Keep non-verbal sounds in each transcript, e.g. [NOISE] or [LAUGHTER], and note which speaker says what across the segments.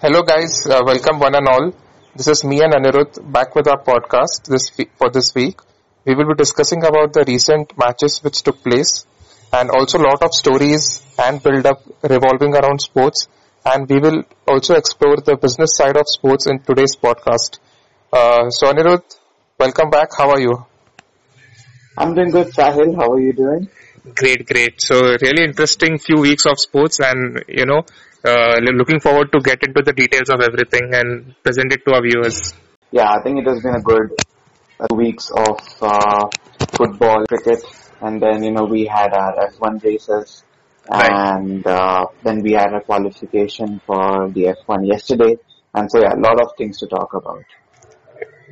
Speaker 1: Hello, guys. Uh, welcome, one and all. This is me and Anirudh back with our podcast this for this week. We will be discussing about the recent matches which took place and also a lot of stories and build up revolving around sports. And we will also explore the business side of sports in today's podcast. Uh, so, Anirudh, welcome back. How are you?
Speaker 2: I'm doing good, Sahil. How are you doing?
Speaker 1: Great, great. So really interesting few weeks of sports and, you know, uh, looking forward to get into the details of everything and present it to our viewers.
Speaker 2: Yeah, I think it has been a good uh, weeks of uh, football, cricket, and then, you know, we had our F1 races right. and uh, then we had a qualification for the F1 yesterday. And so, yeah, a lot of things to talk about.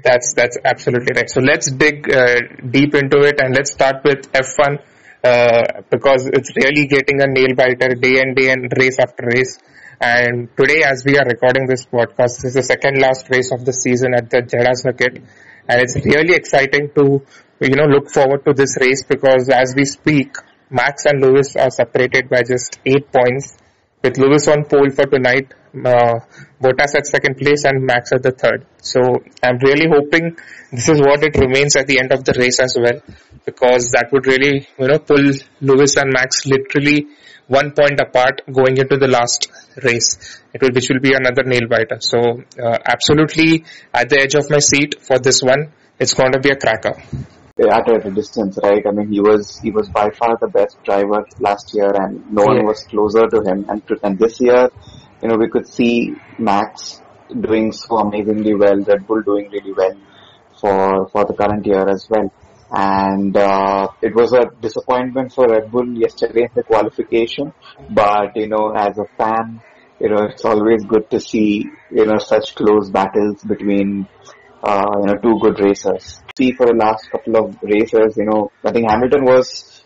Speaker 1: That's that's absolutely right. So let's dig uh, deep into it and let's start with F1 uh, because it's really getting a nail biter day and day and race after race. And today, as we are recording this podcast, this is the second last race of the season at the Jeddah circuit, and it's really exciting to you know look forward to this race because as we speak, Max and Lewis are separated by just eight points, with Lewis on pole for tonight, uh, Bottas at second place, and Max at the third. So I'm really hoping this is what it remains at the end of the race as well because that would really, you know, pull Lewis and Max literally one point apart going into the last race. It will, which will be another nail biter. So, uh, absolutely at the edge of my seat for this one. It's going to be a cracker.
Speaker 2: At a distance, right? I mean, he was he was by far the best driver last year, and no yeah. one was closer to him. And to, and this year, you know, we could see Max doing so amazingly well, Red Bull doing really well for for the current year as well and uh, it was a disappointment for Red Bull yesterday in the qualification. But you know, as a fan, you know it's always good to see you know such close battles between uh, you know two good racers. See for the last couple of races, you know, I think Hamilton was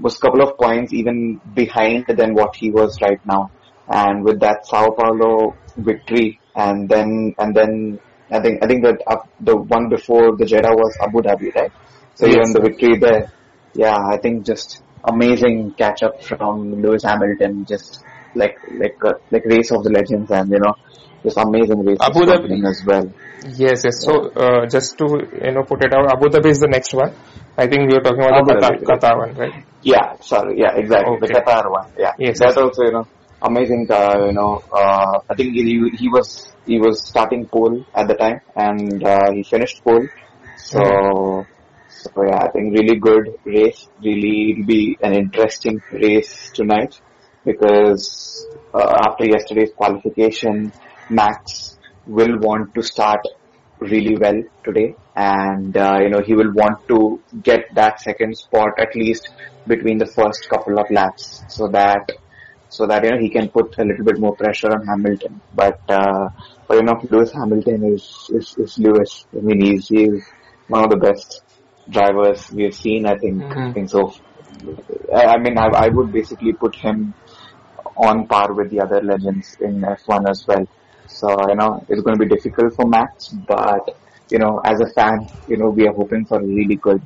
Speaker 2: was a couple of points even behind than what he was right now. And with that Sao Paulo victory, and then and then I think I think that uh, the one before the Jeddah was Abu Dhabi, right? So yes. even the victory there, yeah, I think just amazing catch up from Lewis Hamilton, just like like uh, like race of the legends, and you know, just amazing race Abu Dhabi as well.
Speaker 1: Yes, yes. So uh, just to you know put it out, Abu Dhabi is the next one. I think we are talking about Abu the Qatar, Qatar one, right?
Speaker 2: Yeah, sorry, yeah, exactly, okay. the Qatar one. Yeah, yes, that's yes. also you know amazing. You know, uh, I think he, he was he was starting pole at the time, and uh, he finished pole. So. So yeah, I think really good race. Really, it'll be an interesting race tonight because uh, after yesterday's qualification, Max will want to start really well today, and uh, you know he will want to get that second spot at least between the first couple of laps, so that so that you know he can put a little bit more pressure on Hamilton. But uh, but you know Lewis Hamilton is is, is Lewis. I mean he's he's one of the best drivers we have seen. I think, mm-hmm. I think so. I, mean, I, I would basically put him on par with the other legends in F1 as well. So, you know, it's going to be difficult for Max, but, you know, as a fan, you know, we are hoping for a really good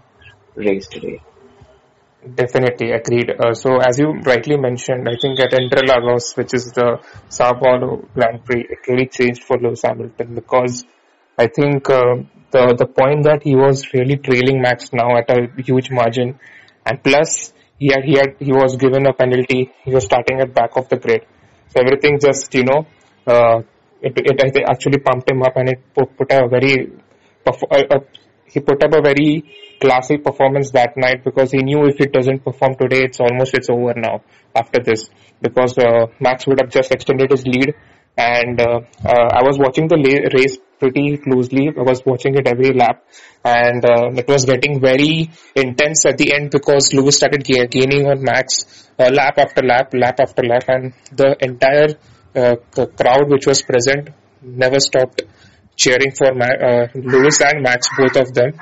Speaker 2: race today.
Speaker 1: Definitely agreed. Uh, so as you rightly mentioned, I think at Interlagos, which is the Sao Paulo Grand Prix, it really changed for Lewis Hamilton because I think uh, the the point that he was really trailing Max now at a huge margin, and plus he had he had he was given a penalty. He was starting at back of the grid, so everything just you know uh, it it actually pumped him up and it put, put a very uh, he put up a very classy performance that night because he knew if it doesn't perform today, it's almost it's over now after this because uh, Max would have just extended his lead and uh, uh, I was watching the race pretty closely. I was watching it every lap, and uh, it was getting very intense at the end because Lewis started gaining on Max uh, lap after lap, lap after lap, and the entire uh, crowd which was present never stopped cheering for Ma- uh, Lewis and Max, both of them.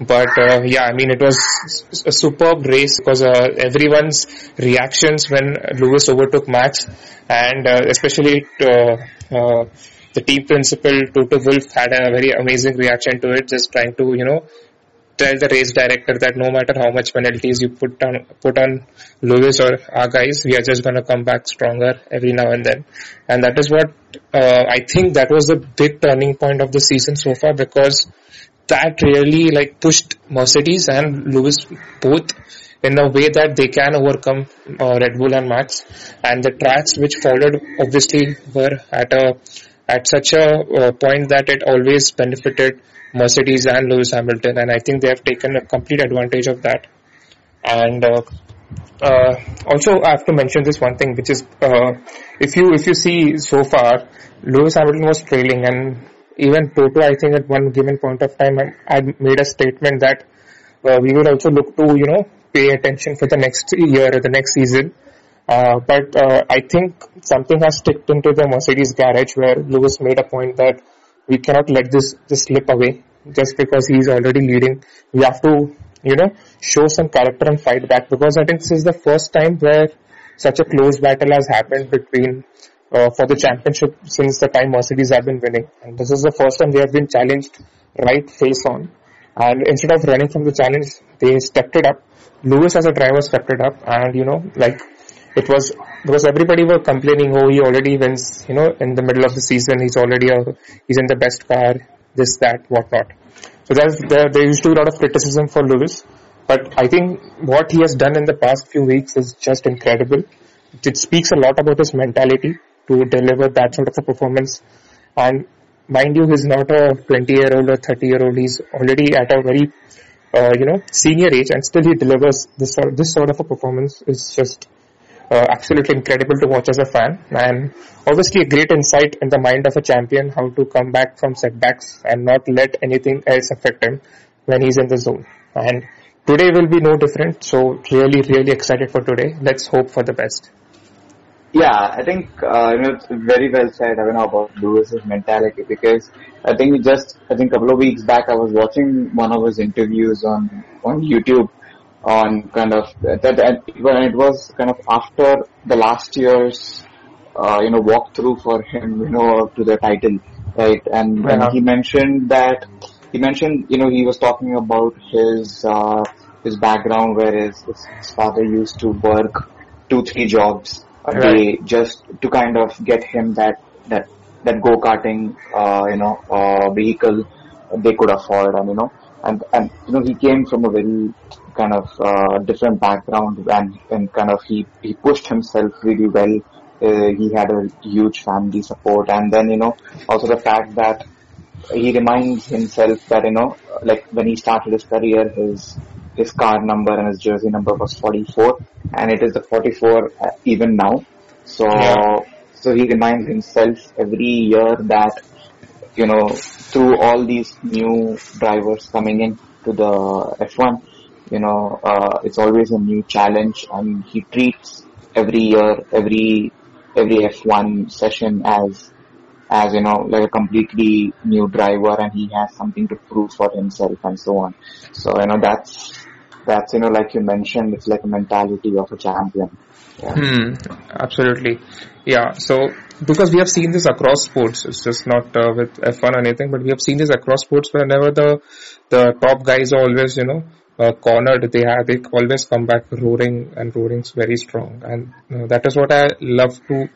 Speaker 1: But uh, yeah, I mean, it was a superb race because uh, everyone's reactions when Lewis overtook Max, and uh, especially uh, uh, the team principal Toto Wolff had a very amazing reaction to it, just trying to you know tell the race director that no matter how much penalties you put on put on Lewis or our guys, we are just to come back stronger every now and then. And that is what uh, I think that was the big turning point of the season so far because that really like pushed Mercedes and Lewis both in a way that they can overcome uh, Red Bull and Max. And the tracks which followed obviously were at a at such a uh, point that it always benefited Mercedes and Lewis Hamilton, and I think they have taken a complete advantage of that. And uh, uh, also, I have to mention this one thing, which is uh, if you if you see so far, Lewis Hamilton was trailing, and even Toto, I think at one given point of time, had made a statement that uh, we will also look to you know pay attention for the next year or the next season. Uh, but uh, I think something has sticked into the Mercedes garage where Lewis made a point that we cannot let this just slip away just because he's already leading. We have to, you know, show some character and fight back because I think this is the first time where such a close battle has happened between uh, for the championship since the time Mercedes have been winning. And this is the first time they have been challenged right face on. And instead of running from the challenge, they stepped it up. Lewis as a driver stepped it up and, you know, like it was because everybody were complaining, oh, he already wins, you know, in the middle of the season, he's already a, he's in the best car, this, that, whatnot. So there's, there, there used to be a lot of criticism for Lewis, but I think what he has done in the past few weeks is just incredible. It speaks a lot about his mentality to deliver that sort of a performance. And mind you, he's not a 20 year old or 30 year old. He's already at a very, uh, you know, senior age and still he delivers this sort, this sort of a performance is just uh, absolutely incredible to watch as a fan. And obviously a great insight in the mind of a champion how to come back from setbacks and not let anything else affect him when he's in the zone. And today will be no different. So really really excited for today. Let's hope for the best.
Speaker 2: Yeah, I think uh, you know it's very well said. I know about Lewis's mentality because I think just I think a couple of weeks back I was watching one of his interviews on on YouTube on kind of that when it was kind of after the last year's uh, you know walkthrough for him you know to the title right and, and he mentioned that he mentioned you know he was talking about his uh, his background where his, his father used to work two three jobs a right. day just to kind of get him that that that go karting uh, you know uh, vehicle they could afford and you know and and you know he came from a very kind of uh, different background and, and kind of he, he pushed himself really well. Uh, he had a huge family support and then, you know, also the fact that he reminds himself that, you know, like when he started his career, his, his car number and his jersey number was 44 and it is the 44 uh, even now. So, yeah. so he reminds himself every year that, you know, through all these new drivers coming in to the F1, you know, uh, it's always a new challenge and he treats every year, every, every F1 session as, as, you know, like a completely new driver and he has something to prove for himself and so on. So, you know, that's, that's, you know, like you mentioned, it's like a mentality of a champion.
Speaker 1: Yeah. Hmm, absolutely. Yeah. So, because we have seen this across sports, it's just not uh, with F1 or anything, but we have seen this across sports whenever the, the top guys are always, you know, uh, cornered, they have they always come back roaring and roaring very strong, and uh, that is what I love to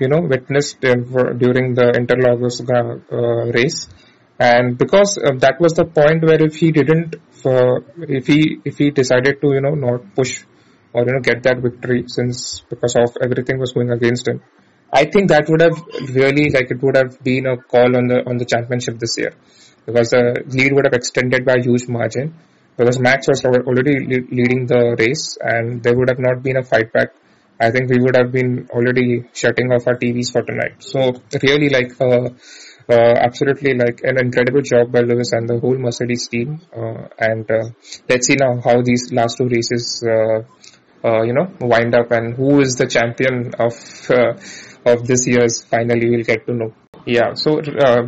Speaker 1: you know witness during the Interlagos uh, race. And because uh, that was the point where if he didn't, if he if he decided to you know not push or you know get that victory since because of everything was going against him, I think that would have really like it would have been a call on the on the championship this year. Because the lead would have extended by a huge margin because Max was already leading the race and there would have not been a fight back. I think we would have been already shutting off our TVs for tonight. So really like uh, uh, absolutely like an incredible job by Lewis and the whole Mercedes team. Uh, and uh, let's see now how these last two races, uh, uh, you know, wind up and who is the champion of of this year's. Finally, we'll get to know. Yeah. So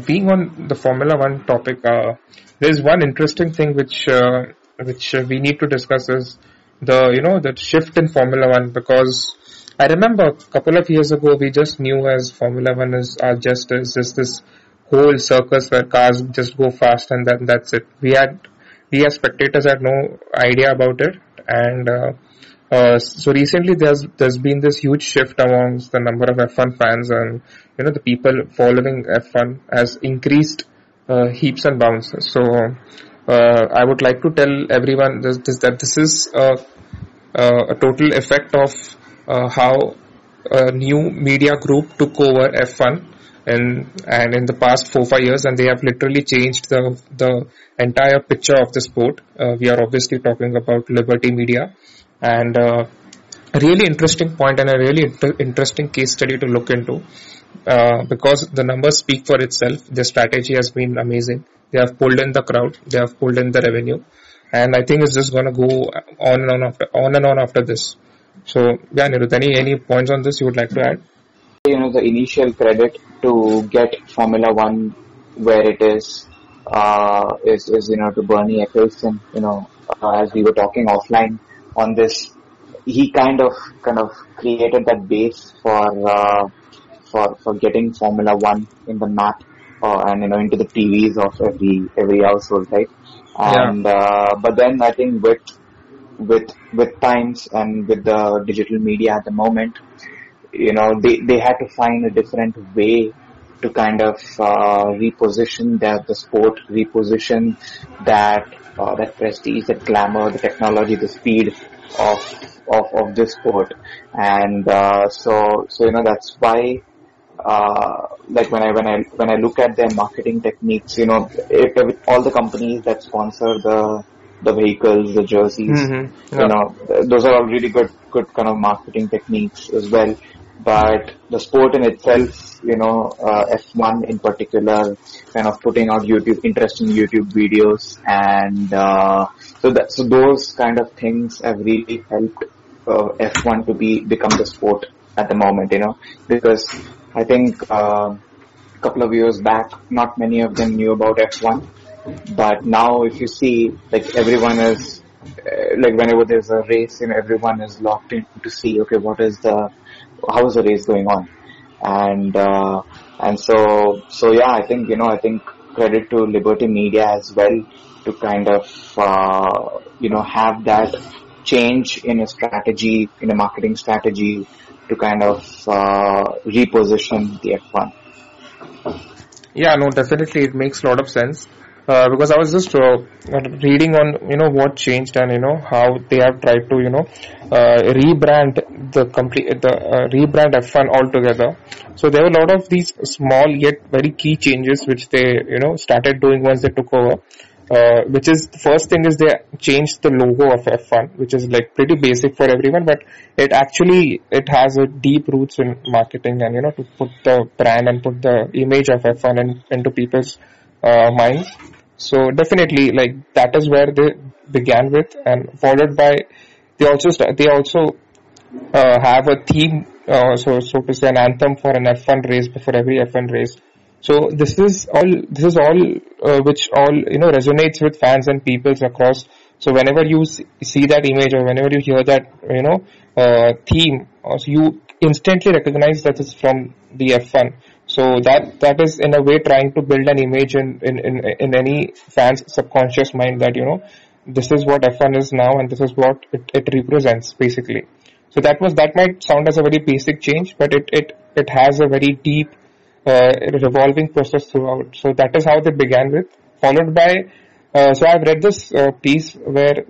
Speaker 1: being on the Formula One topic, there's one interesting thing which which we need to discuss is the you know the shift in Formula One because I remember a couple of years ago we just knew as Formula One is uh, just is just this whole circus where cars just go fast and then that's it. We had we as spectators had no idea about it. And uh, uh, so recently, there's there's been this huge shift amongst the number of F1 fans, and you know the people following F1 has increased uh, heaps and bounds. So uh, I would like to tell everyone this, that this is a, a total effect of uh, how a new media group took over F1 and and in the past four five years and they have literally changed the the entire picture of the sport. Uh, we are obviously talking about Liberty Media and uh, a really interesting point and a really inter- interesting case study to look into uh, because the numbers speak for itself. The strategy has been amazing. They have pulled in the crowd, they have pulled in the revenue, and I think it's just going to go on and on after on and on after this. So yeah, Nirud, any any points on this you would like to add?
Speaker 2: You know, the initial credit to get Formula One where it is uh, is is you know to Bernie Ecclestone. You know, uh, as we were talking offline on this, he kind of kind of created that base for uh, for for getting Formula One in the map uh, and you know into the TVs of every every household, right? And yeah. uh, but then I think with with with times and with the digital media at the moment, you know they they had to find a different way to kind of uh, reposition that the sport, reposition that uh, that prestige, that glamour, the technology, the speed of of, of this sport, and uh, so so you know that's why uh, like when I when I when I look at their marketing techniques, you know, if, if all the companies that sponsor the the vehicles, the jerseys, mm-hmm. yeah. you know, those are all really good good kind of marketing techniques as well. But the sport in itself, you know, uh, F1 in particular, kind of putting out YouTube, interesting YouTube videos, and uh, so that so those kind of things have really helped uh, F1 to be become the sport at the moment, you know, because I think uh, a couple of years back, not many of them knew about F1, but now if you see, like everyone is, uh, like whenever there's a race, know, everyone is locked in to see, okay, what is the, how is the race going on, and uh, and so so yeah, I think you know, I think credit to Liberty Media as well to kind of uh, you know have that change in a strategy, in a marketing strategy to kind of uh, reposition the F1.
Speaker 1: Yeah, no, definitely it makes a lot of sense. Uh, because I was just uh, reading on you know what changed and you know how they have tried to you know uh, rebrand the complete the uh, rebrand F1 altogether. So there were a lot of these small yet very key changes which they you know started doing once they took over uh, which is the first thing is they changed the logo of F1, which is like pretty basic for everyone, but it actually it has a deep roots in marketing and you know to put the brand and put the image of F1 in, into people's uh, minds. So definitely, like that is where they began with, and followed by they also st- they also uh, have a theme, uh, so so to say, an anthem for an F1 race before every F1 race so this is all this is all uh, which all you know resonates with fans and peoples across. So whenever you see that image or whenever you hear that you know uh, theme, uh, you instantly recognize that it's from the F1. So that that is in a way trying to build an image in in in, in any fan's subconscious mind that you know this is what F1 is now and this is what it, it represents basically. So that was that might sound as a very basic change, but it it it has a very deep uh, revolving process throughout. So that is how they began with, followed by. Uh, so I've read this uh, piece where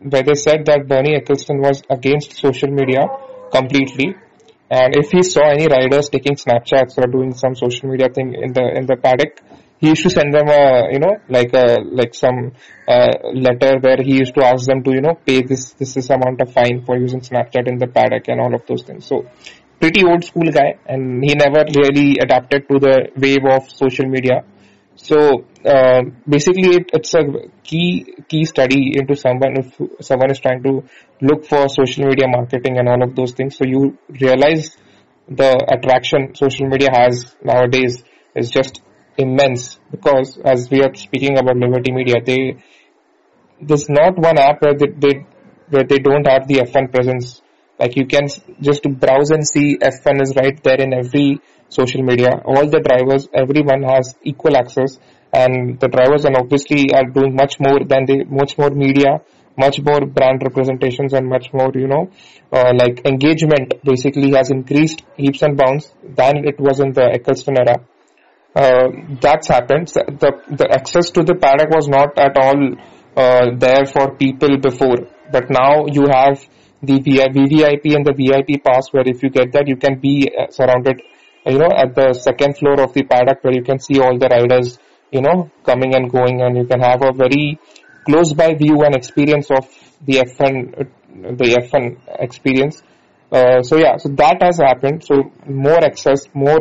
Speaker 1: where they said that Bernie Ecclestone was against social media completely, and if he saw any riders taking Snapchats or doing some social media thing in the in the paddock, he used to send them a you know like a like some uh, letter where he used to ask them to you know pay this this is amount of fine for using Snapchat in the paddock and all of those things. So pretty old school guy and he never really adapted to the wave of social media. So uh, basically, it, it's a key key study into someone if someone is trying to look for social media marketing and all of those things. So you realize the attraction social media has nowadays is just immense because as we are speaking about Liberty Media, they there's not one app where they, they where they don't have the F1 presence Like you can just browse and see F1 is right there in every social media. All the drivers, everyone has equal access and the drivers and obviously are doing much more than the much more media much more brand representations and much more you know uh, like engagement basically has increased heaps and bounds than it was in the Ecclestone era. Uh, that's happened. The the access to the paddock was not at all uh, there for people before. But now you have the VVIP and the VIP pass where if you get that you can be uh, surrounded you know at the second floor of the paddock where you can see all the riders you know coming and going and you can have a very close by view and experience of the F1 the F1 experience. Uh, so yeah, so that has happened. So more access, more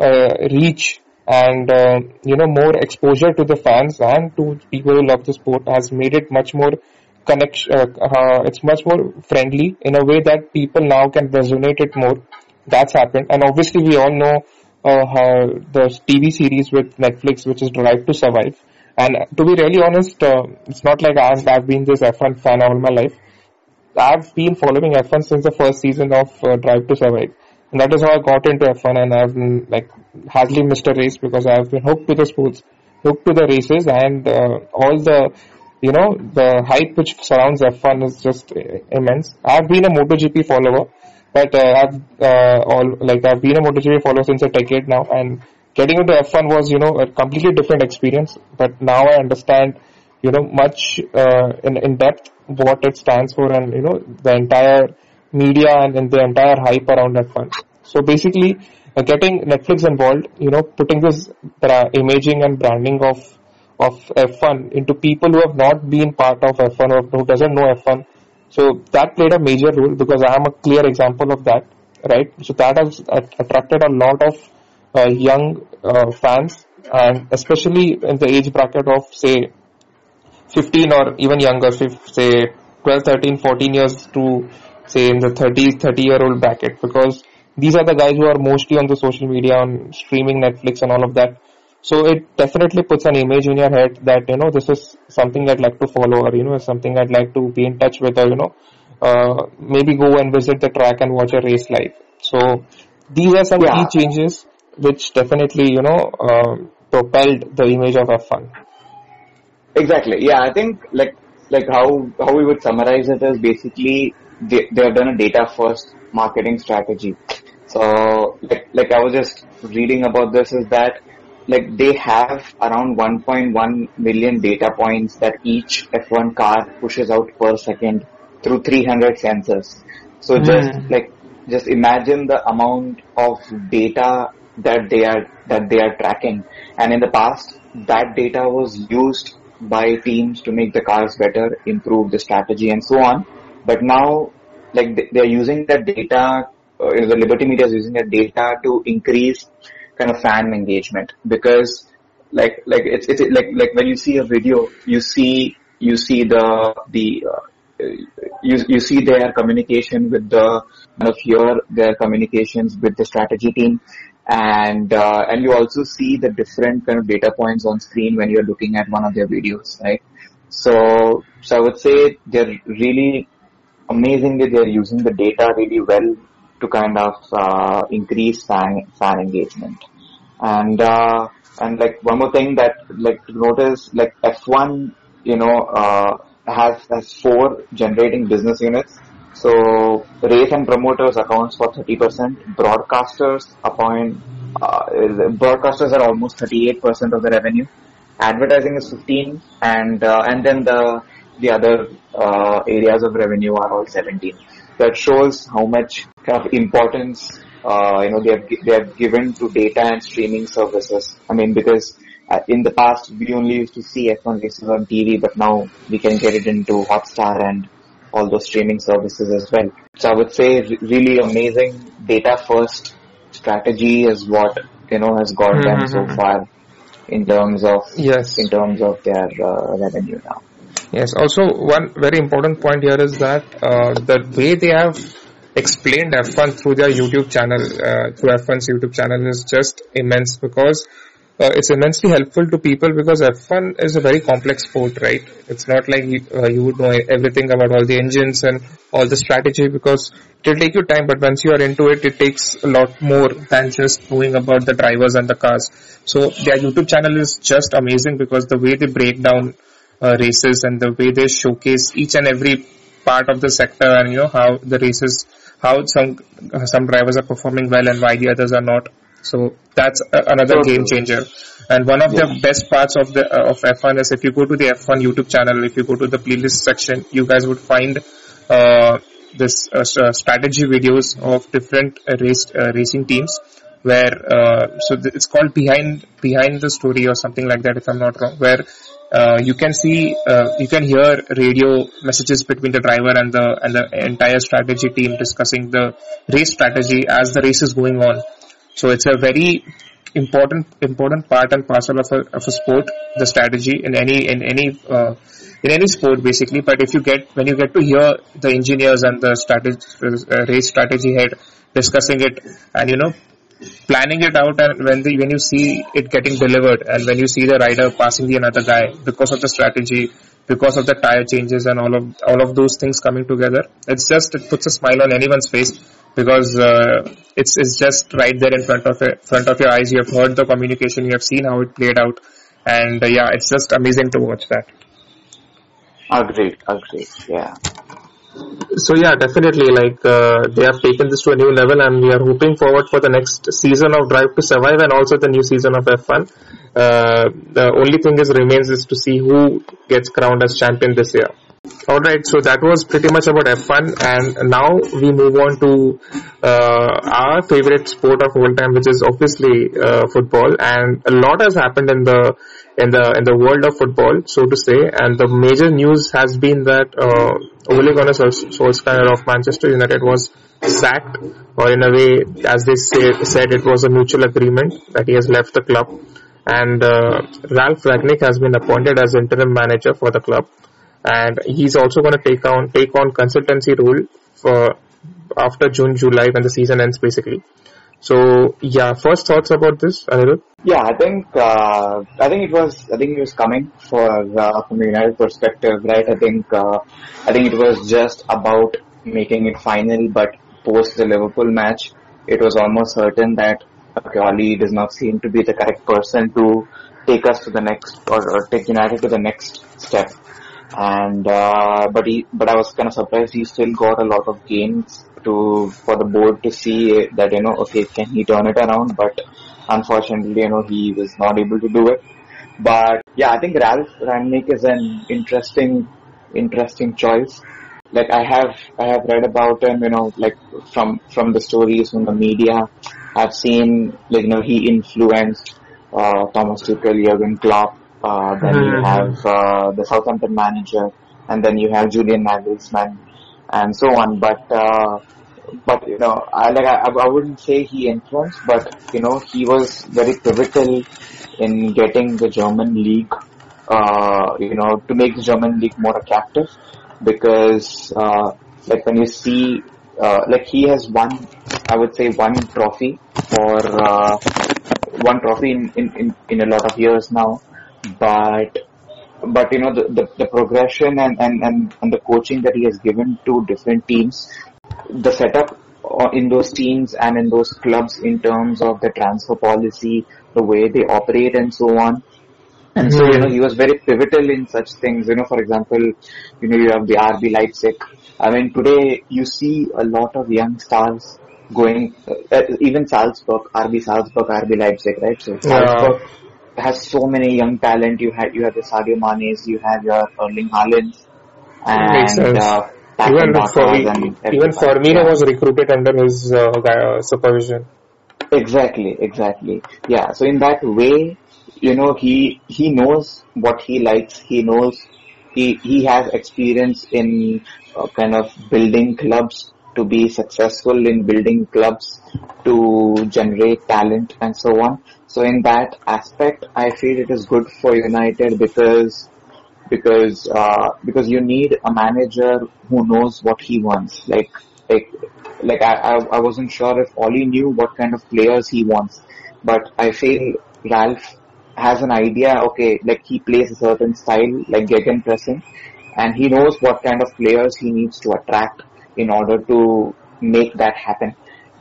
Speaker 1: uh, reach, and uh, you know more exposure to the fans and to people who love the sport has made it much more connection. Uh, uh, it's much more friendly in a way that people now can resonate it more. That's happened, and obviously we all know uh, the TV series with Netflix, which is Drive to Survive and to be really honest, uh, it's not like I've, I've been this F1 fan all my life. I've been following F1 since the first season of uh, Drive to Survive. And that is how I got into F1 and I've been, like hardly missed a race because I've been hooked to the sports, hooked to the races and uh, all the, you know, the hype which surrounds F1 is just immense. I've been a MotoGP follower, but uh, I've uh, all like I've been a MotoGP follower since a decade now and getting into F1 was, you know, a completely different experience. But now I understand, you know, much uh, in, in depth what it stands for and, you know, the entire media and, and the entire hype around F1. So basically, uh, getting Netflix involved, you know, putting this imaging and branding of of F1 into people who have not been part of F1 or who doesn't know F1. So that played a major role because I am a clear example of that, right? So that has attracted a lot of uh, young uh, fans and especially in the age bracket of say 15 or even younger say 12 13 14 years to say in the 30 30 year old bracket because these are the guys who are mostly on the social media on streaming netflix and all of that so it definitely puts an image in your head that you know this is something i'd like to follow or you know something i'd like to be in touch with or you know uh, maybe go and visit the track and watch a race live so these are some yeah. key changes which definitely you know uh, propelled the image of F1.
Speaker 2: Exactly. Yeah, I think like like how how we would summarize it is basically they they have done a data first marketing strategy. So like like I was just reading about this is that like they have around 1.1 million data points that each F1 car pushes out per second through 300 sensors. So just mm. like just imagine the amount of data that they are that they are tracking. And in the past, that data was used by teams to make the cars better, improve the strategy, and so on. But now, like they are using that data, uh, the Liberty Media is using that data to increase kind of fan engagement because, like, like it's it's like like when you see a video, you see you see the the uh, you, you see their communication with the kind of hear their communications with the strategy team and uh, and you also see the different kind of data points on screen when you're looking at one of their videos, right? So so I would say they're really amazingly they're using the data really well to kind of uh, increase fan fan engagement, and uh, and like one more thing that like to notice like F1 you know uh, has has four generating business units so race and promoters accounts for 30%. Broadcasters appoint, uh, broadcasters are almost 38% of the revenue. Advertising is 15 and, uh, and then the, the other, uh, areas of revenue are all 17. That shows how much kind of importance, uh, you know, they have, they have given to data and streaming services. I mean, because uh, in the past we only used to see F1 races on TV, but now we can get it into Hotstar and all those streaming services as well. So I would say really amazing data first strategy is what, you know, has got mm-hmm. them so mm-hmm. far in terms of, yes. in terms of their uh, revenue now.
Speaker 1: Yes. Also, one very important point here is that uh, the way they have explained F1 through their YouTube channel, uh, through F1's YouTube channel is just immense because uh, it's immensely helpful to people because F1 is a very complex sport, right? It's not like you, uh, you would know everything about all the engines and all the strategy because it will take you time, but once you are into it, it takes a lot more than just knowing about the drivers and the cars. So their YouTube channel is just amazing because the way they break down uh, races and the way they showcase each and every part of the sector and you know how the races, how some some drivers are performing well and why the others are not so that's another game changer. And one of yeah. the best parts of the uh, of F1 is if you go to the F1 YouTube channel, if you go to the playlist section, you guys would find uh, this uh, uh strategy videos of different uh, race uh, racing teams. Where so th- it's called behind behind the story or something like that, if I'm not wrong. Where uh, you can see uh, you can hear radio messages between the driver and the and the entire strategy team discussing the race strategy as the race is going on so it's a very important important part and parcel of a, of a sport, the strategy in any in any uh, in any sport basically. But if you get when you get to hear the engineers and the strategy uh, race strategy head discussing it and you know planning it out and when the when you see it getting delivered and when you see the rider passing the another guy because of the strategy because of the tire changes and all of all of those things coming together it's just it puts a smile on anyone's face because uh, it's it's just right there in front of it, front of your eyes. You have heard the communication, you have seen how it played out, and uh, yeah, it's just amazing to watch that.
Speaker 2: Agreed, agreed, yeah.
Speaker 1: So yeah, definitely, like uh, they have taken this to a new level, and we are hoping forward for the next season of Drive to Survive and also the new season of F1. Uh, the only thing is remains is to see who gets crowned as champion this year. Alright, so that was pretty much about F1 and now we move on to uh, our favorite sport of all time which is obviously uh, football and a lot has happened in the in the in the world of football so to say. And the major news has been that uh, Ole Gunnar Solskjaer of Manchester United was sacked or in a way as they say, said it was a mutual agreement that he has left the club. And uh, Ralf Rangnick has been appointed as interim manager for the club. And he's also going to take on take on consultancy role for after June July when the season ends basically. So yeah, first thoughts about this, Anirudh?
Speaker 2: Yeah, I think uh, I think it was I think it was coming for uh, from the United perspective, right? I think uh, I think it was just about making it final, but post the Liverpool match, it was almost certain that Oli does not seem to be the correct person to take us to the next or, or take United to the next step and uh, but he but I was kind of surprised he still got a lot of games to for the board to see that you know okay can he turn it around? But unfortunately you know he was not able to do it. But yeah I think ralph Rangnick is an interesting interesting choice. Like I have I have read about him you know like from from the stories from the media. I've seen like you know he influenced uh, Thomas Tuchel Jurgen Klopp uh, then mm-hmm. you have uh, the Southampton manager, and then you have Julian Nagelsmann, and so on. But uh, but you know, I like I, I wouldn't say he influenced, but you know, he was very pivotal in getting the German league, uh, you know, to make the German league more attractive, because uh, like when you see, uh, like he has won, I would say one trophy for uh, one trophy in, in, in, in a lot of years now but but you know the, the, the progression and, and, and, and the coaching that he has given to different teams, the setup in those teams and in those clubs in terms of the transfer policy, the way they operate and so on. And so, you know, he was very pivotal in such things. You know, for example, you know, you have the RB Leipzig. I mean, today you see a lot of young stars going, uh, even Salzburg, RB Salzburg, RB Leipzig, right? So Salzburg yeah has so many young talent. You had you have the Sadio Manes, you have your Erling Haaland, and uh,
Speaker 1: even for even Firmino yeah. was recruited under his uh, uh, supervision.
Speaker 2: Exactly, exactly. Yeah. So in that way, you know, he he knows what he likes. He knows he he has experience in uh, kind of building clubs to be successful in building clubs to generate talent and so on. So in that aspect, I feel it is good for United because because uh, because you need a manager who knows what he wants. Like like like I, I, I wasn't sure if Oli knew what kind of players he wants, but I feel Ralph has an idea, okay, like he plays a certain style, like gegenpressing, and he knows what kind of players he needs to attract in order to make that happen.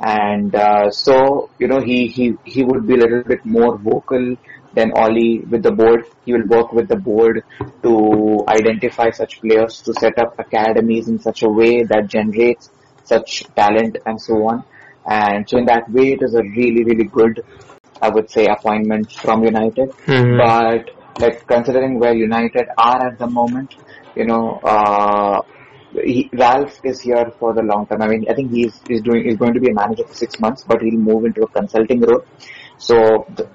Speaker 2: And uh, so, you know, he, he, he would be a little bit more vocal than Ollie with the board. He will work with the board to identify such players, to set up academies in such a way that generates such talent and so on. And so in that way, it is a really, really good, I would say, appointment from United. Mm-hmm. But like considering where United are at the moment, you know, uh, he, Ralph is here for the long term. I mean, I think he's, he's doing, he's going to be a manager for six months, but he'll move into a consulting role. So the,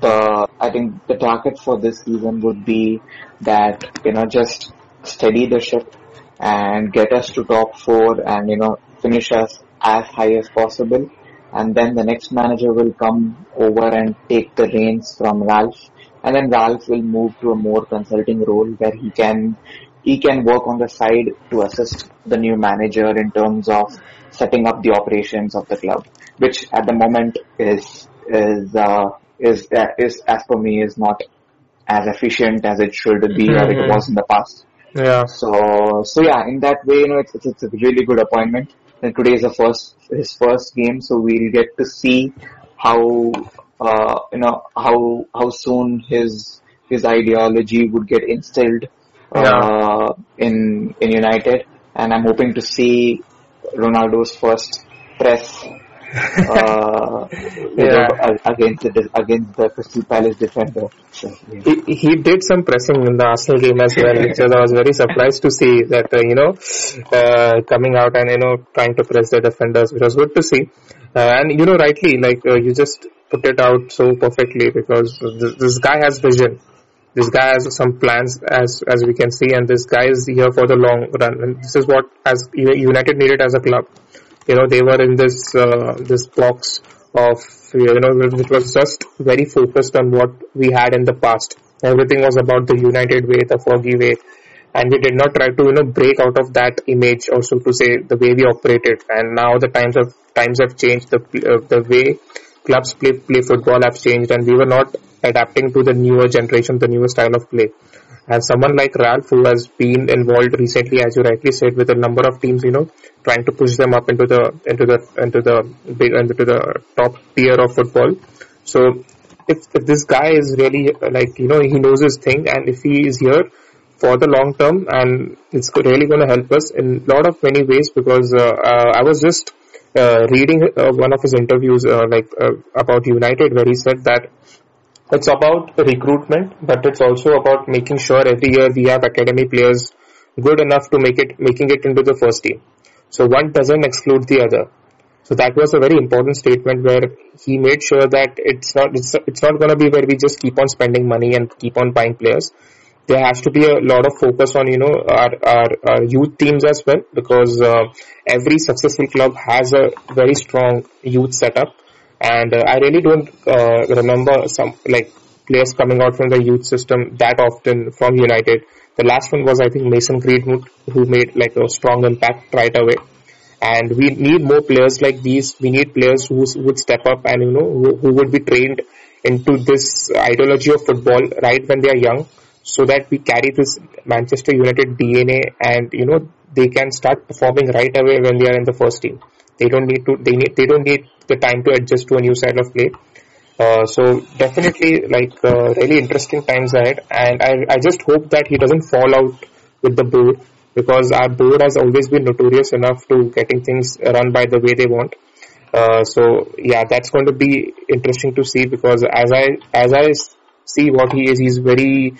Speaker 2: the, I think the target for this season would be that, you know, just steady the ship and get us to top four and, you know, finish us as high as possible. And then the next manager will come over and take the reins from Ralph. And then Ralph will move to a more consulting role where he can he can work on the side to assist the new manager in terms of setting up the operations of the club, which at the moment is is uh, is uh, is as per me is not as efficient as it should be mm-hmm. or it mm-hmm. was in the past.
Speaker 1: Yeah.
Speaker 2: So so yeah, in that way, you know, it's it's, it's a really good appointment. And today is the first his first game, so we'll get to see how uh, you know how how soon his his ideology would get instilled uh, in in United, and I'm hoping to see Ronaldo's first press [LAUGHS] uh, yeah. against the against the Crystal Palace defender. So,
Speaker 1: yeah. he, he did some pressing in the Arsenal game as well, which I was very surprised to see that uh, you know uh, coming out and you know trying to press the defenders, which was good to see. Uh, and you know rightly, like uh, you just put it out so perfectly because this, this guy has vision this guy has some plans as as we can see and this guy is here for the long run. And this is what as united needed as a club. You know they were in this uh, this box of you know which was just very focused on what we had in the past. Everything was about the united way the Fergie way. And we did not try to you know break out of that image or so to say the way we operated. And now the times of times have changed. The uh, the way clubs play play football have changed. And we were not adapting to the newer generation, the newer style of play. And someone like Ralph, who has been involved recently, as you rightly said, with a number of teams, you know, trying to push them up into the into the into the big into the top tier of football. So, if, if this guy is really like you know he knows his thing, and if he is here for the long term, and it's really going to help us in a lot of many ways because uh, uh, I was just uh, reading uh, one of his interviews uh, like uh, about United where he said that it's about recruitment, but it's also about making sure every year we have academy players good enough to make it making it into the first team. So one doesn't exclude the other. So that was a very important statement where he made sure that it's not it's, it's not going to be where we just keep on spending money and keep on buying players. There has to be a lot of focus on you know our our, our youth teams as well because uh, every successful club has a very strong youth setup and uh, I really don't uh, remember some like players coming out from the youth system that often from United. The last one was I think Mason Greenwood who made like a strong impact right away. And we need more players like these. We need players who would step up and you know who, who would be trained into this ideology of football right when they are young, so that we carry this Manchester United DNA and you know they can start performing right away when they are in the first team. They don't need to. They need. They don't need the time to adjust to a new style of play. Uh, so definitely like uh, really interesting times ahead and I, I just hope that he doesn't fall out with the board because our board has always been notorious enough to getting things run by the way they want. Uh, so yeah, that's going to be interesting to see because as I as I see what he is, he's very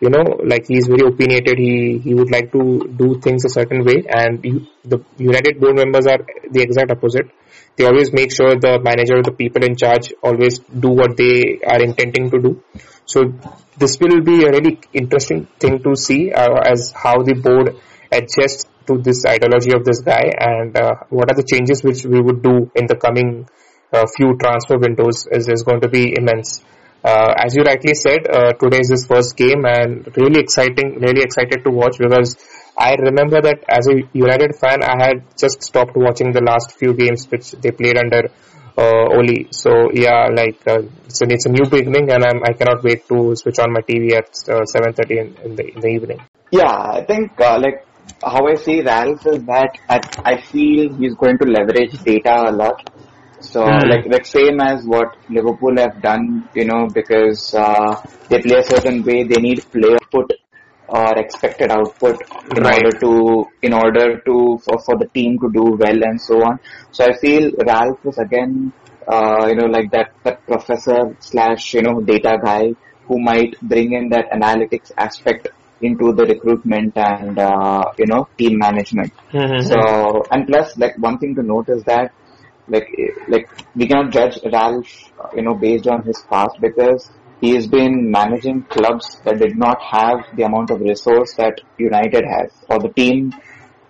Speaker 1: you know like he's very opinionated. He he would like to do things a certain way, and the United board members are the exact opposite they always make sure the manager, or the people in charge always do what they are intending to do. So this will be a really interesting thing to see uh, as how the board adjusts to this ideology of this guy and uh, what are the changes which we would do in the coming uh, few transfer windows is, is going to be immense. Uh, as you rightly said, uh, today is his first game and really exciting, really excited to watch because I remember that as a United fan, I had just stopped watching the last few games which they played under uh, Oli. So yeah, like uh, it's, a, it's a new beginning, and I'm, I cannot wait to switch on my TV at uh, 7:30 in, in, the in the evening.
Speaker 2: Yeah, I think uh, like how I see Ralph is that I, I feel he's going to leverage data a lot. So mm. like like same as what Liverpool have done, you know, because uh, they play a certain way, they need player put or expected output in right. order to in order to for, for the team to do well and so on. So I feel Ralph is again uh, you know like that that professor slash you know data guy who might bring in that analytics aspect into the recruitment and uh, you know team management. Mm-hmm. So and plus like one thing to note is that like like we cannot judge Ralph you know based on his past because he has been managing clubs that did not have the amount of resource that United has, or the team,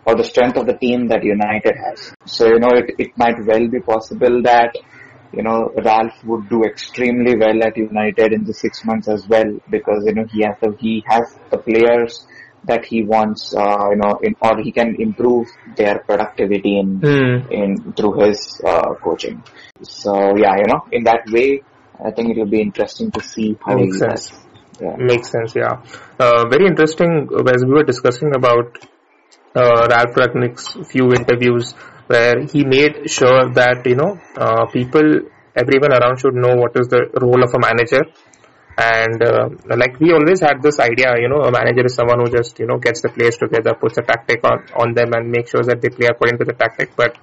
Speaker 2: or the strength of the team that United has. So, you know, it, it might well be possible that, you know, Ralf would do extremely well at United in the six months as well, because, you know, he has the, he has the players that he wants, uh, you know, in, or he can improve their productivity in, mm. in, through his, uh, coaching. So, yeah, you know, in that way, I think it will be interesting to see how
Speaker 1: Makes sense. Yeah. Makes sense, yeah. Uh, very interesting as we were discussing about uh, Ralf Rangnick's few interviews where he made sure that, you know, uh, people, everyone around should know what is the role of a manager. And uh, like we always had this idea, you know, a manager is someone who just, you know, gets the players together, puts a tactic on, on them and makes sure that they play according to the tactic. But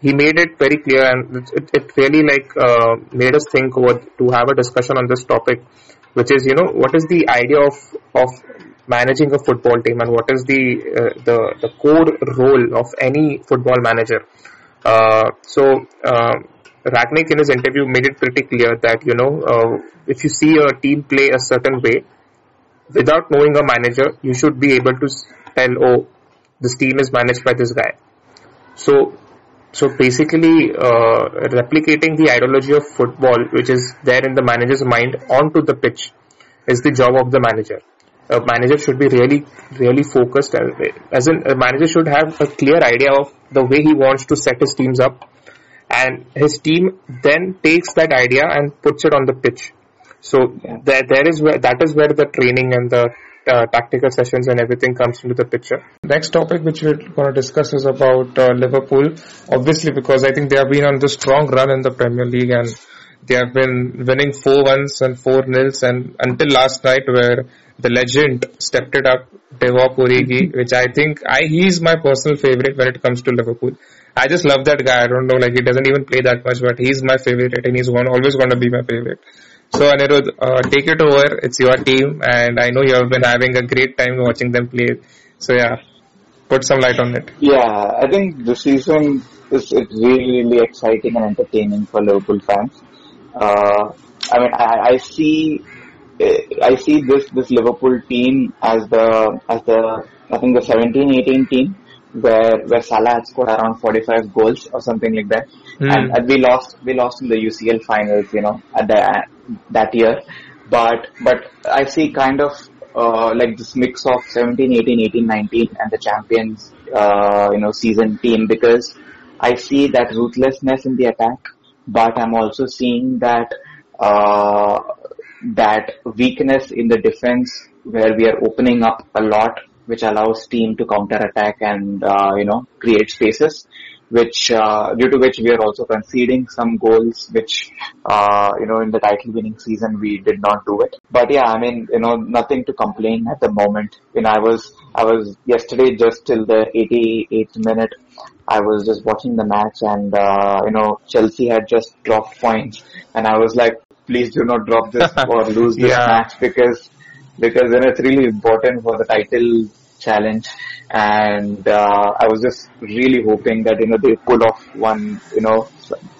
Speaker 1: he made it very clear and it, it really like uh, made us think to have a discussion on this topic which is you know what is the idea of of managing a football team and what is the uh, the the core role of any football manager? Uh, so uh, Rangnick in his interview made it pretty clear that you know uh, if you see a team play a certain way without knowing a manager you should be able to tell oh this team is managed by this guy. So so basically, uh, replicating the ideology of football, which is there in the manager's mind, onto the pitch, is the job of the manager. A manager should be really, really focused, as in a manager should have a clear idea of the way he wants to set his teams up, and his team then takes that idea and puts it on the pitch. So yeah. there, there is where that is where the training and the uh, tactical sessions and everything comes into the picture. Next topic which we're going to discuss is about uh, Liverpool. Obviously, because I think they have been on this strong run in the Premier League and they have been winning four ones and four nils and until last night where the legend stepped it up, Divock Origi, which I think I he's my personal favorite when it comes to Liverpool. I just love that guy. I don't know, like he doesn't even play that much, but he's my favorite and he's one, always going to be my favorite. So Anirudh, uh, take it over. It's your team, and I know you have been having a great time watching them play. So yeah, put some light on it.
Speaker 2: Yeah, I think the season is it's really really exciting and entertaining for Liverpool fans. Uh, I mean, I, I see I see this this Liverpool team as the as the I think the 17-18 team where where Salah had scored around 45 goals or something like that, mm. and, and, we lost we lost in the UCL finals, you know, at the that year. But but I see kind of uh, like this mix of 17, 18, 18, 19, and the champions, uh, you know, season team because I see that ruthlessness in the attack, but I'm also seeing that uh, that weakness in the defense where we are opening up a lot which allows team to counter attack and uh, you know create spaces which uh, due to which we are also conceding some goals which uh, you know in the title winning season we did not do it. But yeah i mean you know nothing to complain at the moment. You know i was i was yesterday just till the 88th minute i was just watching the match and uh, you know chelsea had just dropped points. And i was like please do not drop this [LAUGHS] or lose this yeah. match because because then it's really important for the title challenge. And uh, I was just really hoping that you know they pull off one you know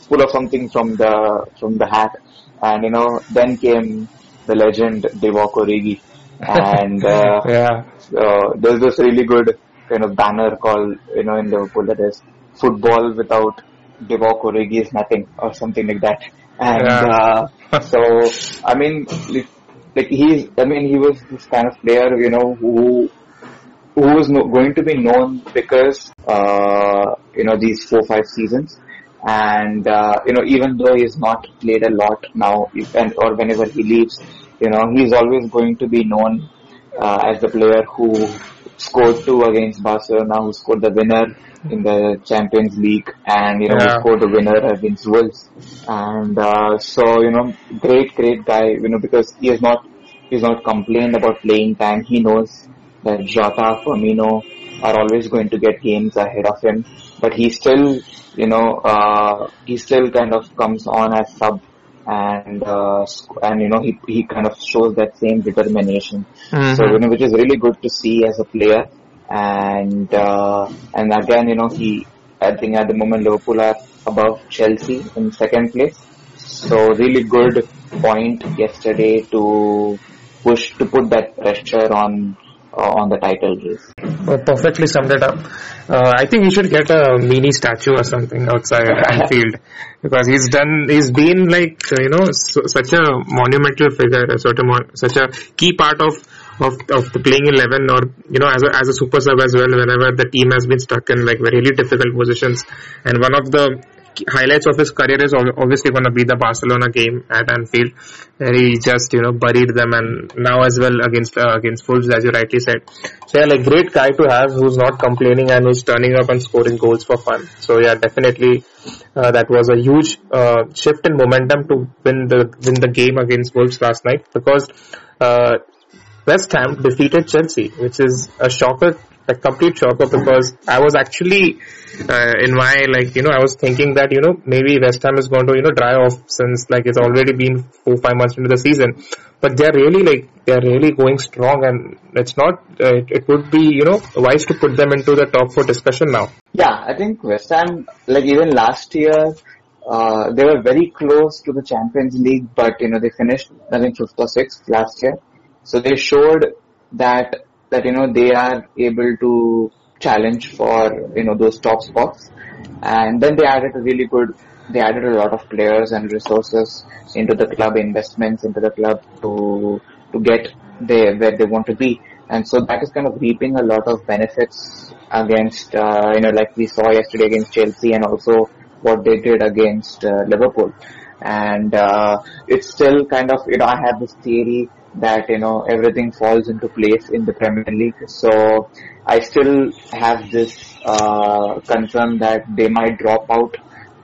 Speaker 2: pull off something from the from the hat. And you know then came the legend Divock Origi and [LAUGHS] uh, yeah. uh, there's this really good kind of banner called you know in Liverpool that is football without Divock Origi is nothing or something like that. And yeah. uh, [LAUGHS] so I mean like, he's I mean he was this kind of player you know who who is no, going to be known because uh, you know these four five seasons. And uh, you know, even though he's not played a lot now, and or whenever he leaves, you know, he's always going to be known uh, as the player who scored two against Barcelona, who scored the winner in the Champions League, and you know, yeah. who scored the winner against Wolves. And uh, so, you know, great, great guy. You know, because he has not he's not complained about playing time. He knows that Jota, Firmino are always going to get games ahead of him, but he still, you know, uh, he still kind of comes on as sub and uh, and you know he he kind of shows that same determination. Mm-hmm. So you know, which is really good to see as a player. And uh, and again, you know, he I think at the moment Liverpool are above Chelsea in second place. So really good point yesterday to push to put that pressure on on the title race.
Speaker 1: Oh, perfectly summed it up. Uh, I think he should get a mini statue or something outside [LAUGHS] Anfield because he's done. He's been like you know so, such a monumental figure, sort of such a key part of of of the playing eleven, or you know as a as a super sub as well. Whenever the team has been stuck in like really difficult positions, and one of the highlights of his career is obviously going to be the Barcelona game at Anfield, where he just you know buried them, and now as well against uh, against Wolves, as you rightly said. So yeah, like great guy to have who's not complaining and who's turning up and scoring goals for fun. So yeah, definitely uh, that was a huge uh, shift in momentum to win the win the game against Wolves last night because. Uh, West Ham defeated Chelsea, which is a shocker a complete shocker because I was actually uh, in my like you know I was thinking that you know maybe West Ham is going to you know dry off since like it's already been four five months into the season, but they're really like they're really going strong and it's not uh, it, it would be you know wise to put them into the top four discussion now.
Speaker 2: Yeah, I think West Ham like even last year. Uh, they were very close to the Champions League, but you know they finished I think fifth or sixth last year. So they showed that that you know they are able to challenge for you know those top spots. And then they added a really good they added a lot of players and resources into the club investments into the club to to get there where they want to be. And so that is kind of reaping a lot of benefits against uh, you know like we saw yesterday against Chelsea and also what they did against uh, Liverpool. And uh, it's still kind of you know I have this theory that you know everything falls into place in the Premier League. So I still have this uh, concern that they might drop out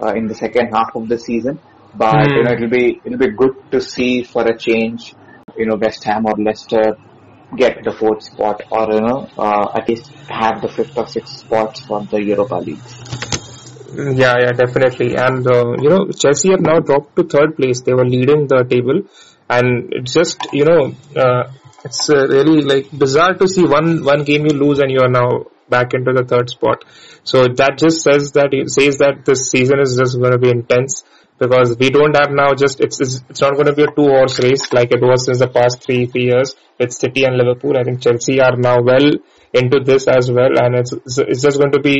Speaker 2: uh, in the second half of the season. But mm. you know it'll be it'll be good to see for a change. You know West Ham or Leicester get the fourth spot, or you know uh, at least have the fifth or sixth spots for the Europa League.
Speaker 1: Yeah, yeah, definitely. And uh, you know Chelsea have now dropped to third place. They were leading the table and it's just you know uh, it's uh, really like bizarre to see one one game you lose and you are now back into the third spot. So that just says that it says that this season is just going to be intense because we don't have now just it's it's, it's not going to be a two horse race like it was since the past three three years with City and Liverpool. I think Chelsea are now well into this as well, and it's it's just going to be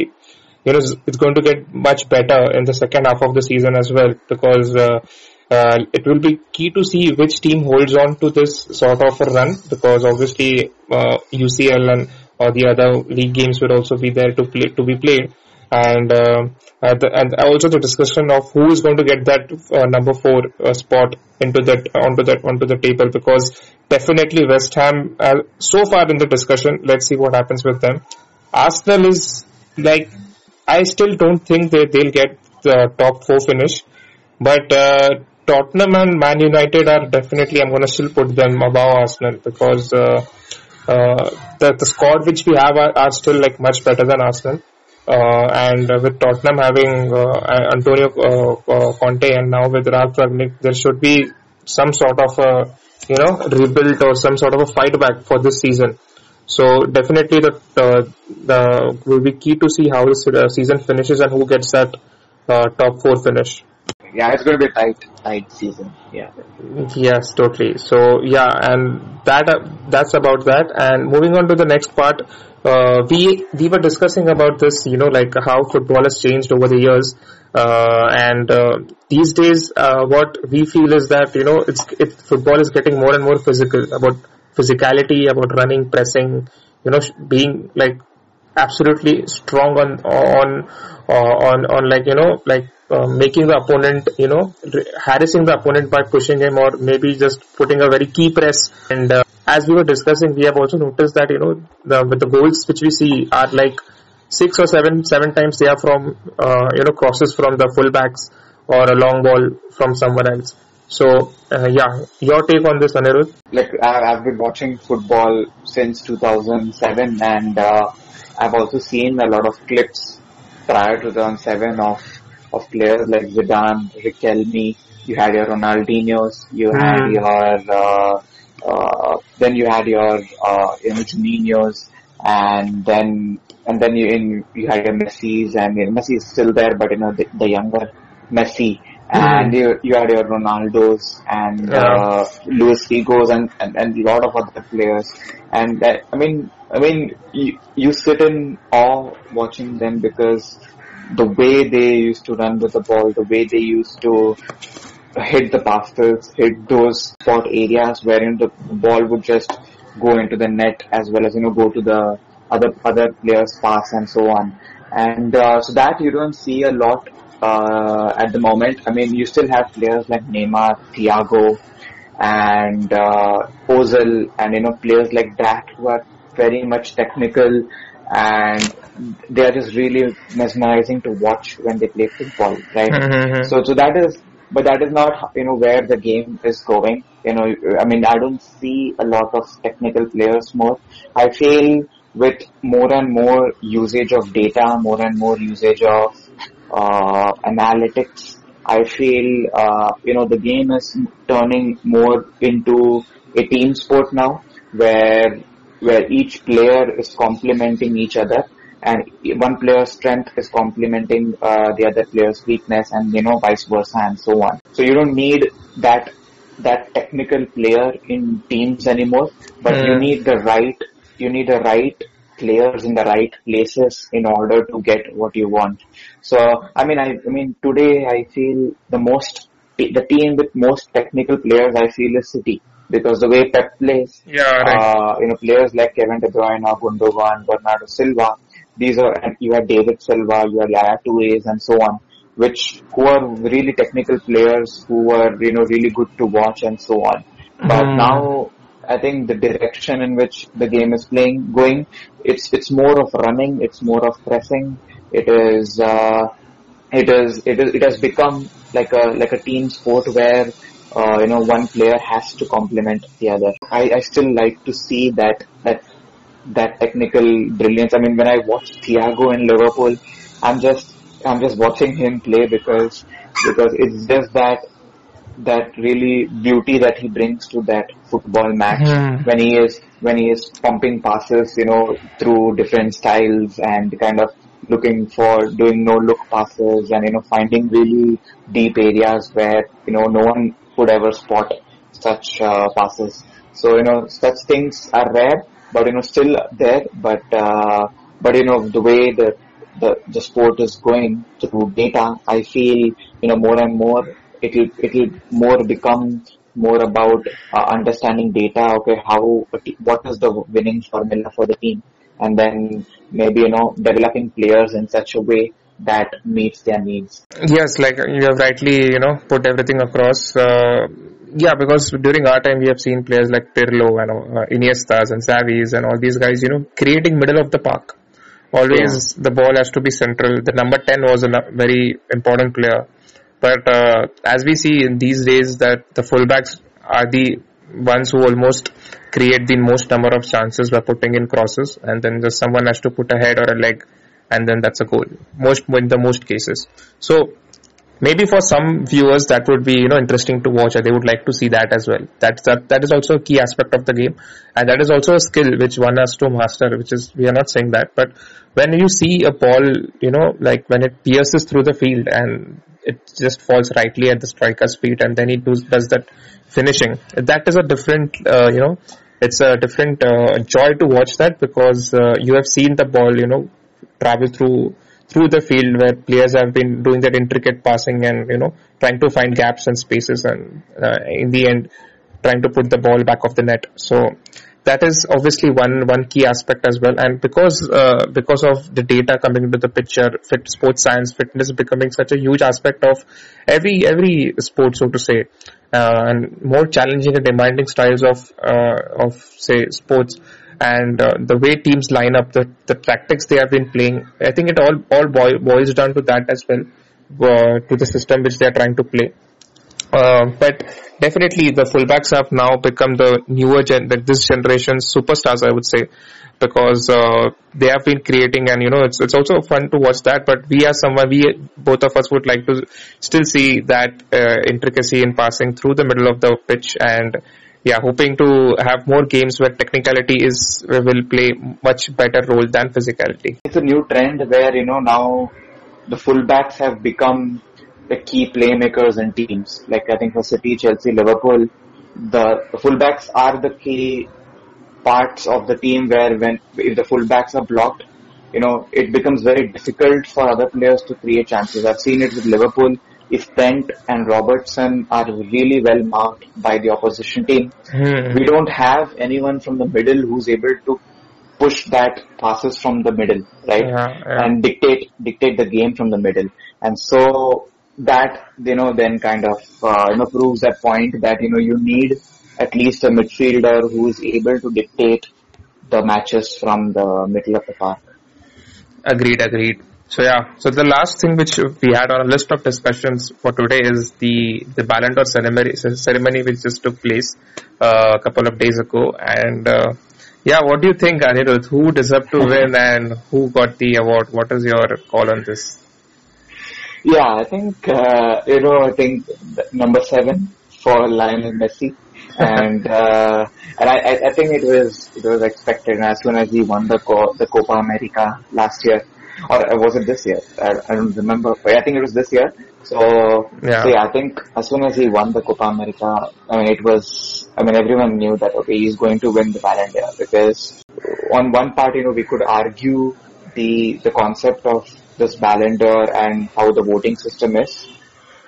Speaker 1: you know it's going to get much better in the second half of the season as well because. Uh, uh, it will be key to see which team holds on to this sort of a run because obviously uh, UCL and or the other league games will also be there to play to be played. And uh, the, and also the discussion of who is going to get that uh, number four uh, spot into that onto that onto the table because definitely West Ham so far in the discussion let's see what happens with them. Arsenal is like I still don't think they they'll get the top four finish. But uh, Tottenham and Man United are definitely, I'm going to still put them above Arsenal because uh, uh, the, the squad which we have are, are still like much better than Arsenal. Uh, and with Tottenham having uh, Antonio uh, uh, Conte and now with Ralf Rangnick, there should be some sort of a you know rebuild or some sort of a fight back for this season. So definitely the the will be key to see how the season finishes and who gets that top four finish
Speaker 2: yeah, it's going to be a tight, tight season. Yeah.
Speaker 1: Yes, totally. So yeah, and that uh, that's about that. And moving on to the next part, uh, we we were discussing about this, you know, like how football has changed over the years. Uh, and uh, these days, uh, what we feel is that you know, it's it, football is getting more and more physical about physicality, about running, pressing, you know, being like absolutely strong on on uh, on on like you know like uh, making the opponent you know harassing the opponent by pushing him or maybe just putting a very key press and uh, as we were discussing we have also noticed that you know the with the goals which we see are like six or seven seven times they are from uh, you know crosses from the fullbacks or a long ball from someone else so uh, yeah, your take on this, Anirudh?
Speaker 2: Like I've been watching football since 2007, and uh, I've also seen a lot of clips prior to 2007 of of players like Zidane, Riquelme. You had your Ronaldinho's, you mm. had your uh, uh, then you had your uh, you know, and then and then you in you had your Messi's, and you know, Messi is still there, but you know the, the younger Messi and you, you had your Ronaldo's and yeah. uh, Luis Figos and, and and a lot of other players. And uh, I mean, I mean, you, you sit in awe watching them because the way they used to run with the ball, the way they used to hit the passes, hit those spot areas wherein the ball would just go into the net as well as you know go to the other other players' pass and so on. And uh, so that you don't see a lot uh, at the moment. I mean, you still have players like Neymar, Thiago, and uh, Ozil, and you know players like that who are very much technical, and they are just really mesmerizing to watch when they play football, right? Mm-hmm. So, so that is, but that is not you know where the game is going. You know, I mean, I don't see a lot of technical players more. I feel with more and more usage of data, more and more usage of uh, analytics. I feel, uh, you know, the game is turning more into a team sport now where, where each player is complementing each other and one player's strength is complementing uh, the other player's weakness and you know vice versa and so on so you don't need that that technical player in teams anymore but mm. you hmm. need the right you need the right players in the right places in order to get what you want. So, I mean, I, I mean, today I feel the most, the team with most technical players I feel is City. Because the way Pep plays,
Speaker 1: yeah, right.
Speaker 2: uh, you know, players like Kevin De Bruyne, or Gundogan, Bernardo Silva, these are, and you have David Silva, you have Yaya Toure and so on, which, who are really technical players who are, you know, really good to watch and so on. But mm. now, I think the direction in which the game is playing, going, it's it's more of running, it's more of pressing. It is uh, it is it is it has become like a like a team sport where uh, you know one player has to complement the other. I, I still like to see that that that technical brilliance. I mean, when I watch Thiago in Liverpool, I'm just I'm just watching him play because because it's just that that really beauty that he brings to that football match mm. when he is when he is pumping passes, you know, through different styles and kind of looking for doing no look passes and you know finding really deep areas where you know no one could ever spot such uh, passes. So you know such things are rare, but you know still there. But uh, but you know the way the the the sport is going through data, I feel you know more and more it'll it'll more become more about uh, understanding data. Okay, how what is the winning formula for the team, and then maybe you know developing players in such a way that meets their needs.
Speaker 1: Yes, like you have rightly you know put everything across. Uh, yeah, because during our time we have seen players like Pirlo and uh, Iniestas and Xavis and all these guys, you know, creating middle of the park. Always yeah. the ball has to be central. The number 10 was a very important player but uh, as we see in these days that the fullbacks are the ones who almost create the most number of chances by putting in crosses and then just someone has to put a head or a leg and then that's a goal. Most in the most cases. So maybe for some viewers that would be you know interesting to watch and they would like to see that as well. That that that is also a key aspect of the game. And that is also a skill which one has to master which is we are not saying that. But when you see a ball you know like when it pierces through the field and it just falls rightly at the striker's feet and then he does, does that finishing. That is a different, uh, you know, it's a different uh, joy to watch that because uh, you have seen the ball, you know, travel through through the field where players have been doing that intricate passing and you know trying to find gaps and spaces and uh, in the end trying to put the ball back of the net. So that is obviously one one key aspect as well. And because uh, because of the data coming into the picture, fit sports science fitness is becoming such a huge aspect of every every sport, so to say, uh, and more challenging and demanding styles of uh, of say sports and uh, the way teams line up, the the tactics they have been playing. I think it all all boils down to that as well, uh, to the system which they are trying to play. Uh, but definitely the fullbacks have now become the newer gen, like this generation's superstars, I would say, because uh, they have been creating, and you know, it's it's also fun to watch that. But we as someone, we both of us would like to still see that uh, intricacy in passing through the middle of the pitch, and yeah, hoping to have more games where technicality is will play much better role than physicality.
Speaker 2: It's a new trend where you know now the fullbacks have become the key playmakers in teams. Like I think for City, Chelsea, Liverpool, the, fullbacks are the key parts of the team where when if the fullbacks are blocked, you know, it becomes very difficult for other players to create chances. I've seen it with Liverpool. If Trent and Robertson are really well marked by the opposition team, mm. we don't have anyone from the middle who's able to push that passes from the middle, right? Yeah, yeah. And dictate dictate the game from the middle. And so that you know then kind of uh, you know proves that point that you know you need at least a midfielder who is able to dictate the matches from the middle of the park.
Speaker 1: Agreed, agreed. So yeah, so the last thing which we had on a list of discussions for today is the the Ballon d'Or ceremony, ceremony which just took place uh, a couple of days ago, and uh, yeah, what do you think, Anirudh? Who deserved to win [LAUGHS] and who got the award? What is your call on this?
Speaker 2: Yeah, I think uh, you know. I think number seven for Lionel Messi, and [LAUGHS] uh, and I, I think it was it was expected as soon as he won the Co- the Copa America last year, or was it this year? I, I don't remember. But I think it was this year. So yeah. so yeah, I think as soon as he won the Copa America, I mean it was. I mean everyone knew that okay he's going to win the Ballon d'Or because on one part you know we could argue the the concept of this Ballon d'Or and how the voting system is,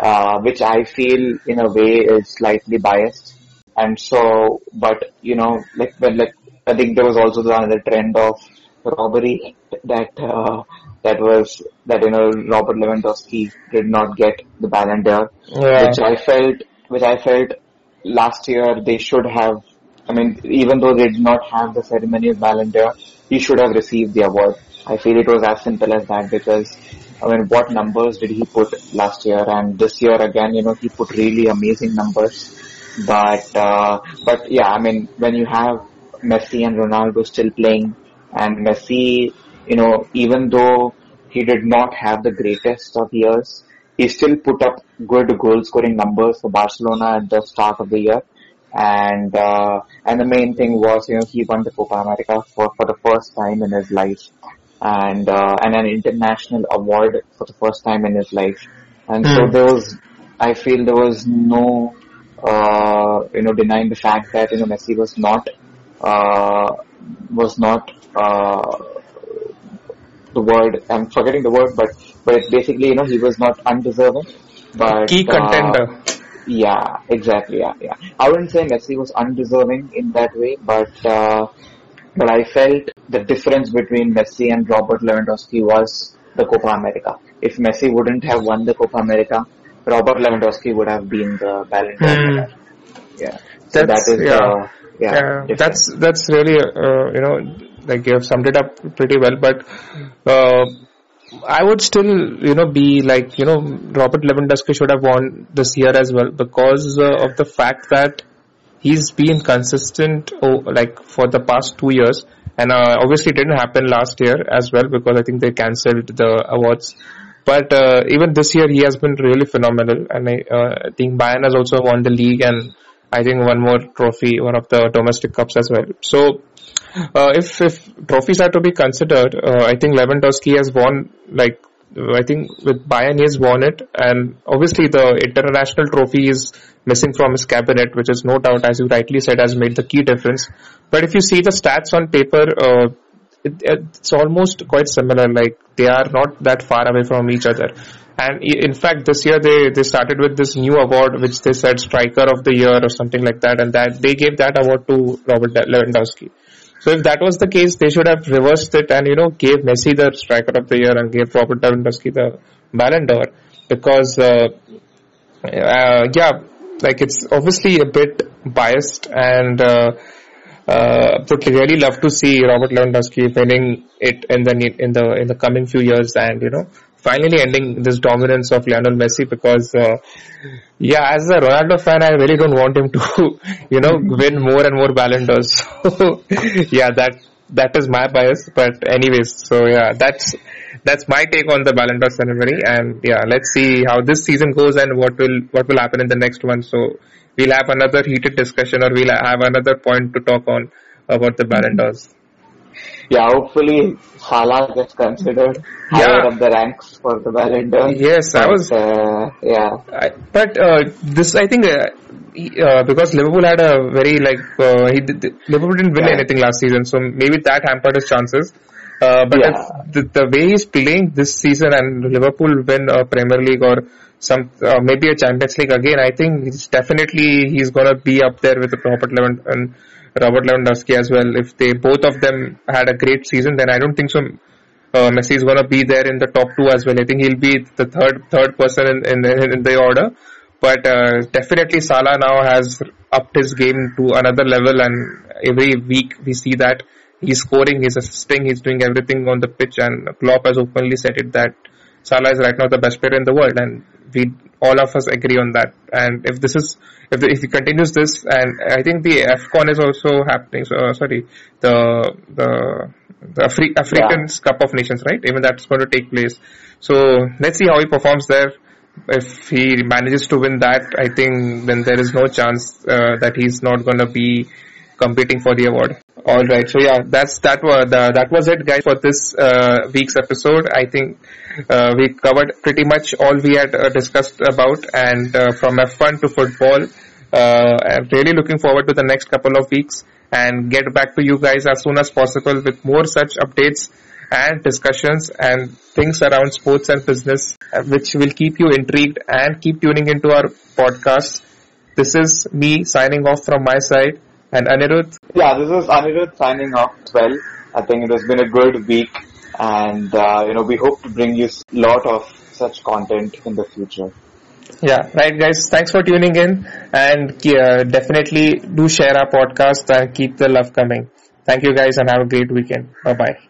Speaker 2: uh, which I feel in a way is slightly biased. And so, but you know, like when like I think there was also another trend of robbery that uh, that was that you know Robert Lewandowski did not get the Ballon d'Or, yeah. which I felt which I felt last year they should have. I mean, even though they did not have the ceremony of Ballon d'Or, he should have received the award. I feel it was as simple as that because I mean, what numbers did he put last year? And this year again, you know, he put really amazing numbers. But, uh, but yeah, I mean, when you have Messi and Ronaldo still playing and Messi, you know, even though he did not have the greatest of years, he still put up good goal scoring numbers for Barcelona at the start of the year. And, uh, and the main thing was, you know, he won the Copa America for, for the first time in his life and uh, and an international award for the first time in his life. And mm. so hmm. there was, I feel there was no, uh, you know, denying the fact that you know Messi was not, uh, was not uh, the word. I'm forgetting the word, but but it's basically you know he was not undeserving. But
Speaker 1: key contender.
Speaker 2: Uh, yeah, exactly. Yeah, yeah. I wouldn't say Messi was undeserving in that way, but uh, but I felt the difference between Messi and Robert Lewandowski was the Copa America. If Messi wouldn't have won the Copa America, Robert Lewandowski would have been the Ballon d'Or hmm. Yeah, so that's, that is yeah. The,
Speaker 1: yeah, yeah that's that's really uh, you know like you have summed it up pretty well. But uh, I would still you know be like you know Robert Lewandowski should have won this year as well because uh, of the fact that he's been consistent oh, like for the past two years and uh, obviously it didn't happen last year as well because I think they cancelled the awards. But uh, even this year he has been really phenomenal and I, uh, I think Bayern has also won the league and I think one more trophy, one of the domestic cups as well. So uh, if if trophies are to be considered, uh, I think Lewandowski has won like I think with Bayern he has won it, and obviously the international trophy is missing from his cabinet, which is no doubt, as you rightly said, has made the key difference. But if you see the stats on paper, uh, it, it's almost quite similar. Like they are not that far away from each other. And in fact, this year they, they started with this new award, which they said striker of the year or something like that. And that they gave that award to Robert Lewandowski. So if that was the case, they should have reversed it and, you know, gave Messi the striker of the year and gave Robert Lewandowski the Ballon d'Or. Because, uh, uh, yeah, like it's obviously a bit biased and, uh, uh, would really love to see Robert Lewandowski winning it in the in the in the coming few years, and you know, finally ending this dominance of Lionel Messi. Because, uh, yeah, as a Ronaldo fan, I really don't want him to, [LAUGHS] you know, win more and more Ballon d'Ors. [LAUGHS] So, yeah, that that is my bias. But anyways, so yeah, that's that's my take on the Ballon d'Or ceremony, and yeah, let's see how this season goes and what will what will happen in the next one. So we'll have another heated discussion or we'll have another point to talk on about the Ballon d'Ors.
Speaker 2: Yeah, hopefully Salah gets considered higher up the ranks for the Ballon d'Or.
Speaker 1: Yes, but, I was. Uh,
Speaker 2: yeah,
Speaker 1: I, but uh, this I think uh, uh because Liverpool had a very like uh, he did, Liverpool didn't win yeah. anything last season, so maybe that hampered his chances. Uh, but yeah. the, the way he's playing this season and Liverpool win a Premier League or some uh, maybe a Champions League again. I think it's definitely he's gonna be up there with the Robert Lewand and Robert Lewandowski as well. If they both of them had a great season, then I don't think so. Uh, Messi is gonna be there in the top two as well. I think he'll be the third third person in in, in the order. But uh, definitely Salah now has upped his game to another level, and every week we see that he's scoring, he's assisting, he's doing everything on the pitch, and Klopp has openly said it that Salah is right now the best player in the world, and we all of us agree on that. And if this is if the, if he continues this, and I think the Afcon is also happening. So uh, sorry, the the the Afri- African's yeah. Cup of Nations, right? Even that's going to take place. So let's see how he performs there. If he manages to win that, I think then there is no chance uh, that he's not going to be competing for the award. All right. So yeah, that's that was the, that was it, guys, for this uh, week's episode. I think uh, we covered pretty much all we had uh, discussed about, and uh, from F1 to football. Uh, I'm really looking forward to the next couple of weeks and get back to you guys as soon as possible with more such updates and discussions and things around sports and business, uh, which will keep you intrigued and keep tuning into our podcast. This is me signing off from my side. And Anirudh?
Speaker 2: Yeah, this is Anirudh signing off well. I think it has been a good week and, uh, you know, we hope to bring you a lot of such content in the future.
Speaker 1: Yeah, right guys. Thanks for tuning in and uh, definitely do share our podcast and keep the love coming. Thank you guys and have a great weekend. Bye bye.